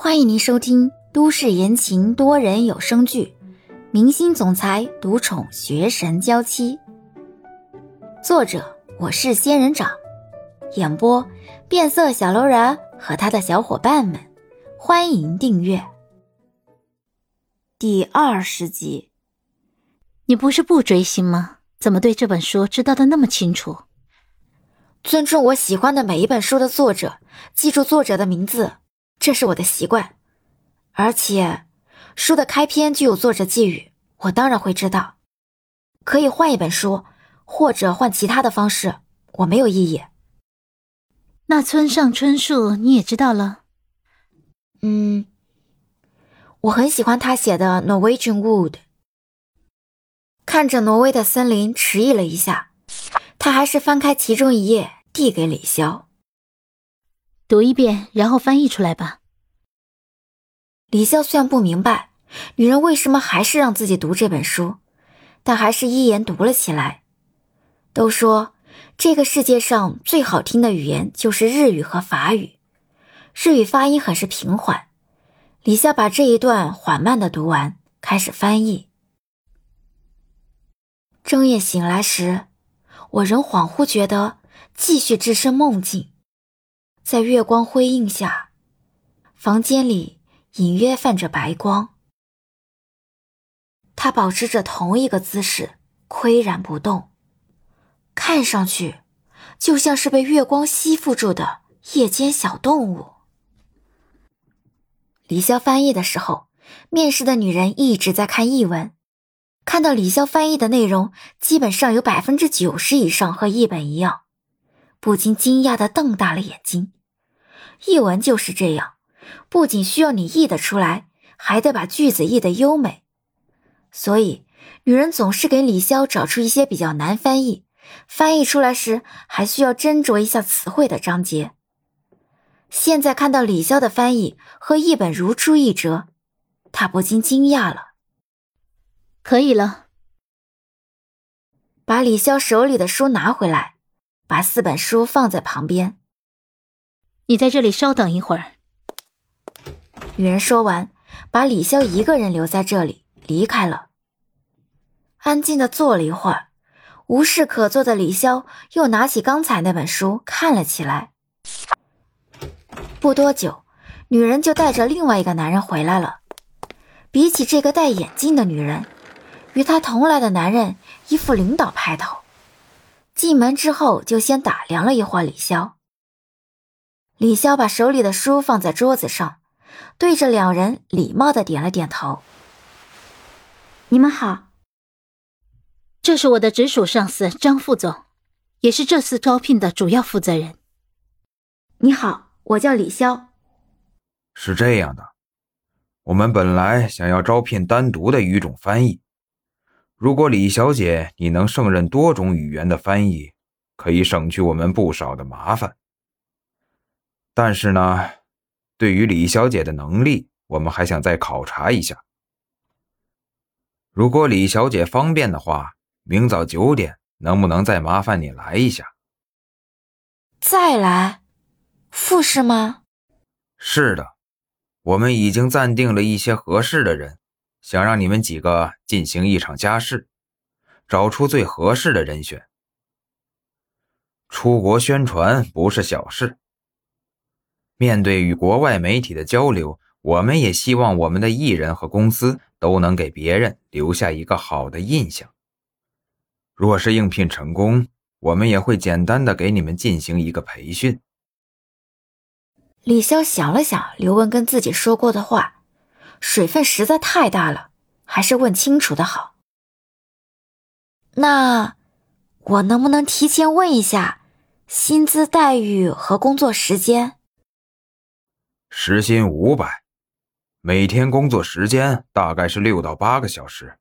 欢迎您收听都市言情多人有声剧《明星总裁独宠学神娇妻》，作者我是仙人掌，演播变色小楼人和他的小伙伴们。欢迎订阅第二十集。你不是不追星吗？怎么对这本书知道的那么清楚？尊重我喜欢的每一本书的作者，记住作者的名字。这是我的习惯，而且书的开篇就有作者寄语，我当然会知道。可以换一本书，或者换其他的方式，我没有异议。那村上春树你也知道了？嗯，我很喜欢他写的《Norwegian Wood》。看着挪威的森林，迟疑了一下，他还是翻开其中一页，递给李潇。读一遍，然后翻译出来吧。李潇虽然不明白女人为什么还是让自己读这本书，但还是一言读了起来。都说这个世界上最好听的语言就是日语和法语，日语发音很是平缓。李潇把这一段缓慢的读完，开始翻译。正夜醒来时，我仍恍惚觉得继续置身梦境。在月光辉映下，房间里隐约泛着白光。他保持着同一个姿势，岿然不动，看上去就像是被月光吸附住的夜间小动物。李潇翻译的时候，面试的女人一直在看译文，看到李潇翻译的内容，基本上有百分之九十以上和译本一样，不禁惊讶的瞪大了眼睛。译文就是这样，不仅需要你译得出来，还得把句子译得优美。所以，女人总是给李潇找出一些比较难翻译，翻译出来时还需要斟酌一下词汇的章节。现在看到李潇的翻译和译本如出一辙，她不禁惊讶了。可以了，把李潇手里的书拿回来，把四本书放在旁边。你在这里稍等一会儿。女人说完，把李潇一个人留在这里，离开了。安静的坐了一会儿，无事可做的李潇又拿起刚才那本书看了起来。不多久，女人就带着另外一个男人回来了。比起这个戴眼镜的女人，与她同来的男人一副领导派头。进门之后，就先打量了一会儿李潇。李潇把手里的书放在桌子上，对着两人礼貌的点了点头。你们好，这是我的直属上司张副总，也是这次招聘的主要负责人。你好，我叫李潇。是这样的，我们本来想要招聘单独的语种翻译，如果李小姐你能胜任多种语言的翻译，可以省去我们不少的麻烦。但是呢，对于李小姐的能力，我们还想再考察一下。如果李小姐方便的话，明早九点能不能再麻烦你来一下？再来，复试吗？是的，我们已经暂定了一些合适的人，想让你们几个进行一场加试，找出最合适的人选。出国宣传不是小事。面对与国外媒体的交流，我们也希望我们的艺人和公司都能给别人留下一个好的印象。若是应聘成功，我们也会简单的给你们进行一个培训。李潇想了想刘文跟自己说过的话，水分实在太大了，还是问清楚的好。那我能不能提前问一下薪资待遇和工作时间？时薪五百，每天工作时间大概是六到八个小时。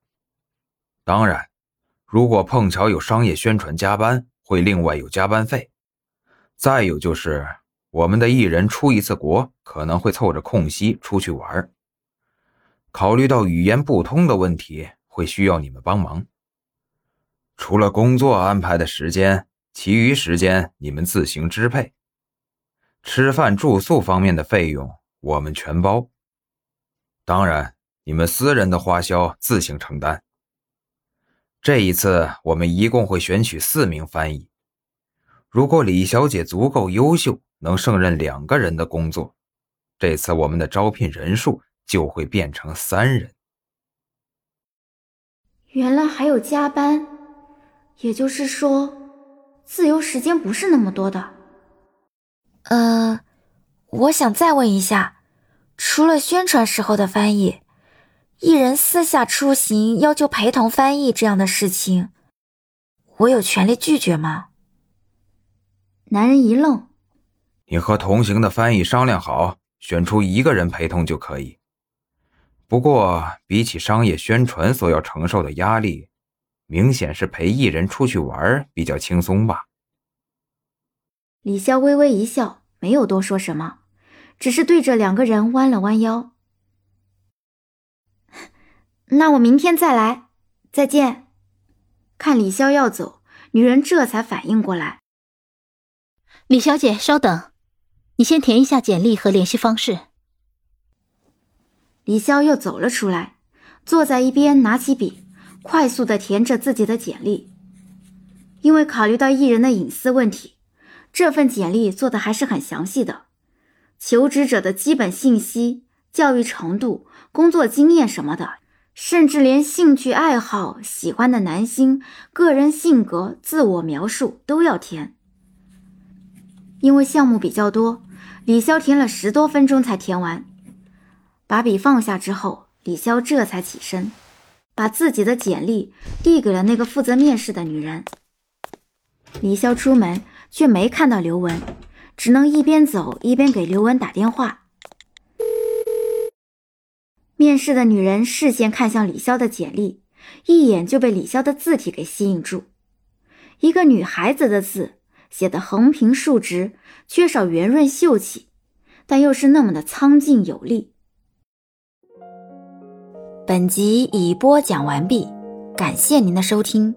当然，如果碰巧有商业宣传加班，会另外有加班费。再有就是，我们的艺人出一次国，可能会凑着空隙出去玩。考虑到语言不通的问题，会需要你们帮忙。除了工作安排的时间，其余时间你们自行支配。吃饭住宿方面的费用，我们全包。当然，你们私人的花销自行承担。这一次，我们一共会选取四名翻译。如果李小姐足够优秀，能胜任两个人的工作，这次我们的招聘人数就会变成三人。原来还有加班，也就是说，自由时间不是那么多的。呃，我想再问一下，除了宣传时候的翻译。艺人私下出行要求陪同翻译这样的事情，我有权利拒绝吗？男人一愣：“你和同行的翻译商量好，选出一个人陪同就可以。不过，比起商业宣传所要承受的压力，明显是陪艺人出去玩比较轻松吧？”李潇微微一笑，没有多说什么，只是对着两个人弯了弯腰。那我明天再来，再见。看李潇要走，女人这才反应过来。李小姐，稍等，你先填一下简历和联系方式。李潇又走了出来，坐在一边，拿起笔，快速的填着自己的简历。因为考虑到艺人的隐私问题，这份简历做的还是很详细的，求职者的基本信息、教育程度、工作经验什么的。甚至连兴趣爱好、喜欢的男星、个人性格、自我描述都要填。因为项目比较多，李潇填了十多分钟才填完。把笔放下之后，李潇这才起身，把自己的简历递给了那个负责面试的女人。李潇出门却没看到刘雯，只能一边走一边给刘雯打电话。面试的女人视线看向李潇的简历，一眼就被李潇的字体给吸引住。一个女孩子的字，写的横平竖直，缺少圆润秀气，但又是那么的苍劲有力。本集已播讲完毕，感谢您的收听。